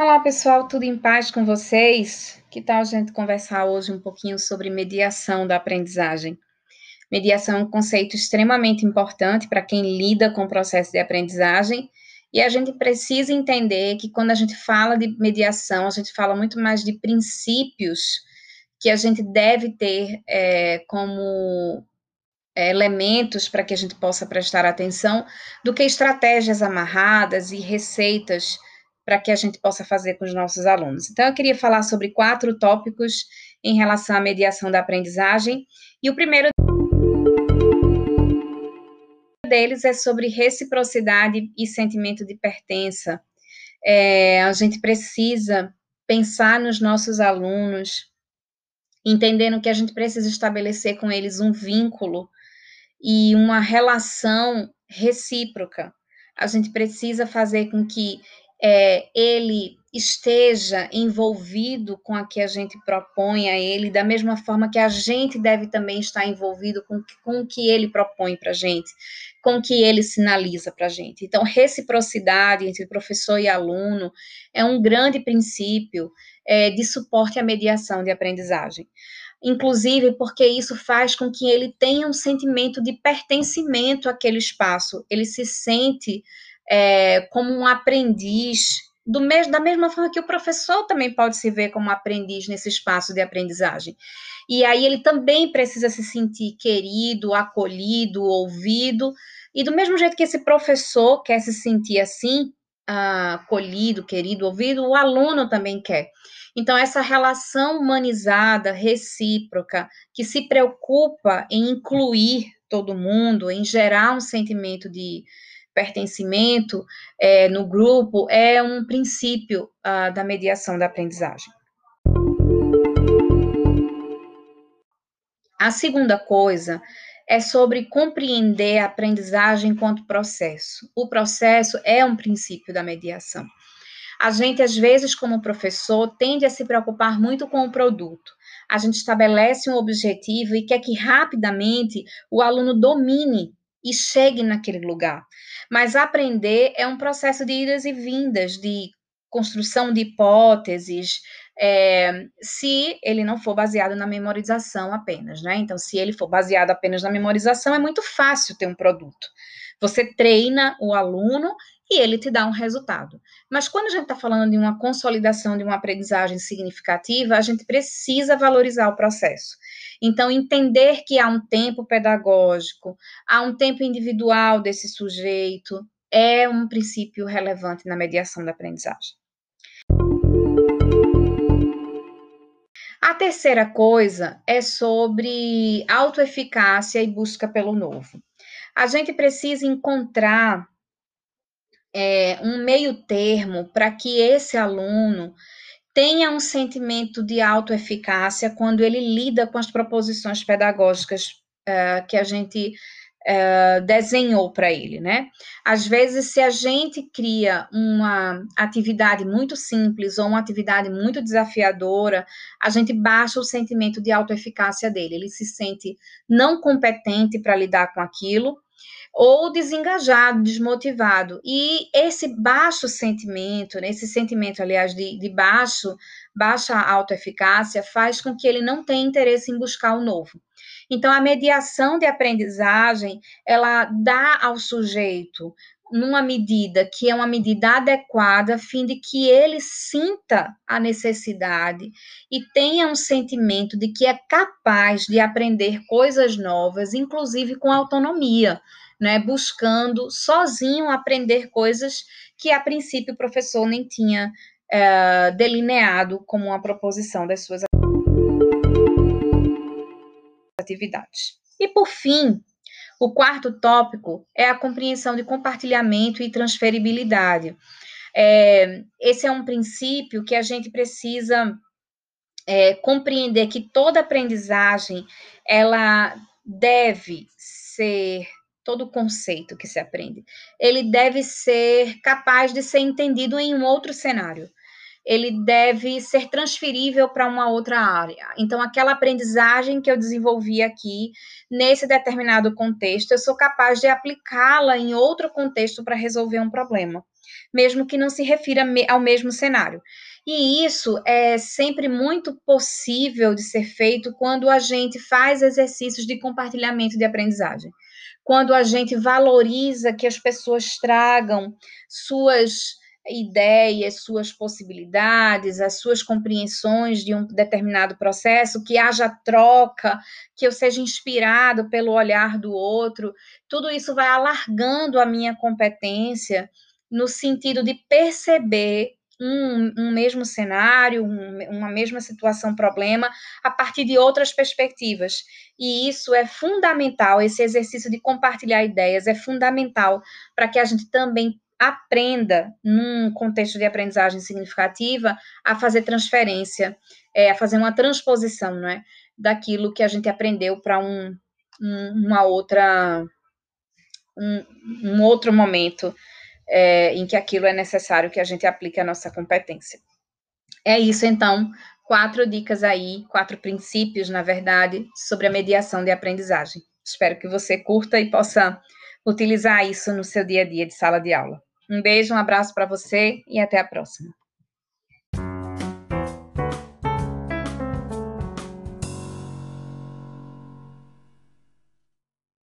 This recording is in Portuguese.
Olá, pessoal, tudo em paz com vocês? Que tal a gente conversar hoje um pouquinho sobre mediação da aprendizagem? Mediação é um conceito extremamente importante para quem lida com o processo de aprendizagem, e a gente precisa entender que quando a gente fala de mediação, a gente fala muito mais de princípios que a gente deve ter é, como é, elementos para que a gente possa prestar atenção, do que estratégias amarradas e receitas para que a gente possa fazer com os nossos alunos. Então, eu queria falar sobre quatro tópicos em relação à mediação da aprendizagem, e o primeiro deles é sobre reciprocidade e sentimento de pertença. É, a gente precisa pensar nos nossos alunos, entendendo que a gente precisa estabelecer com eles um vínculo e uma relação recíproca. A gente precisa fazer com que é, ele esteja envolvido com a que a gente propõe a ele, da mesma forma que a gente deve também estar envolvido com, com o que ele propõe para a gente, com o que ele sinaliza para a gente. Então, reciprocidade entre professor e aluno é um grande princípio é, de suporte à mediação de aprendizagem. Inclusive porque isso faz com que ele tenha um sentimento de pertencimento àquele espaço, ele se sente é, como um aprendiz, do da mesma forma que o professor também pode se ver como aprendiz nesse espaço de aprendizagem. E aí ele também precisa se sentir querido, acolhido, ouvido, e do mesmo jeito que esse professor quer se sentir assim, acolhido, querido, ouvido, o aluno também quer. Então, essa relação humanizada, recíproca, que se preocupa em incluir todo mundo, em gerar um sentimento de, pertencimento é, no grupo é um princípio uh, da mediação da aprendizagem. A segunda coisa é sobre compreender a aprendizagem enquanto processo. O processo é um princípio da mediação. A gente, às vezes, como professor, tende a se preocupar muito com o produto. A gente estabelece um objetivo e quer que rapidamente o aluno domine e chegue naquele lugar. Mas aprender é um processo de idas e vindas, de construção de hipóteses, é, se ele não for baseado na memorização apenas, né? Então, se ele for baseado apenas na memorização, é muito fácil ter um produto. Você treina o aluno e ele te dá um resultado. Mas quando a gente está falando de uma consolidação de uma aprendizagem significativa, a gente precisa valorizar o processo. Então, entender que há um tempo pedagógico, há um tempo individual desse sujeito, é um princípio relevante na mediação da aprendizagem. A terceira coisa é sobre autoeficácia e busca pelo novo. A gente precisa encontrar é, um meio termo para que esse aluno tenha um sentimento de autoeficácia quando ele lida com as proposições pedagógicas uh, que a gente uh, desenhou para ele, né? Às vezes, se a gente cria uma atividade muito simples ou uma atividade muito desafiadora, a gente baixa o sentimento de autoeficácia dele. Ele se sente não competente para lidar com aquilo ou desengajado, desmotivado. E esse baixo sentimento, né, esse sentimento, aliás, de, de baixo, baixa autoeficácia, faz com que ele não tenha interesse em buscar o novo. Então, a mediação de aprendizagem, ela dá ao sujeito numa medida que é uma medida adequada, a fim de que ele sinta a necessidade e tenha um sentimento de que é capaz de aprender coisas novas, inclusive com autonomia, né, buscando sozinho aprender coisas que a princípio o professor nem tinha é, delineado como uma proposição das suas atividades. E por fim, o quarto tópico é a compreensão de compartilhamento e transferibilidade. É, esse é um princípio que a gente precisa é, compreender que toda aprendizagem ela deve ser todo conceito que se aprende, ele deve ser capaz de ser entendido em um outro cenário. Ele deve ser transferível para uma outra área. Então, aquela aprendizagem que eu desenvolvi aqui, nesse determinado contexto, eu sou capaz de aplicá-la em outro contexto para resolver um problema. mesmo que não se refira ao mesmo cenário. E isso é sempre muito possível de ser feito quando a gente faz exercícios de compartilhamento de aprendizagem. Quando a gente valoriza que as pessoas tragam suas ideias, suas possibilidades, as suas compreensões de um determinado processo, que haja troca, que eu seja inspirado pelo olhar do outro, tudo isso vai alargando a minha competência no sentido de perceber um, um mesmo cenário, um, uma mesma situação, problema, a partir de outras perspectivas. E isso é fundamental, esse exercício de compartilhar ideias é fundamental para que a gente também aprenda, num contexto de aprendizagem significativa, a fazer transferência, é, a fazer uma transposição, não é? Daquilo que a gente aprendeu para um, um, uma outra, um, um outro momento é, em que aquilo é necessário que a gente aplique a nossa competência. É isso, então, quatro dicas aí, quatro princípios, na verdade, sobre a mediação de aprendizagem. Espero que você curta e possa utilizar isso no seu dia a dia de sala de aula. Um beijo, um abraço para você e até a próxima.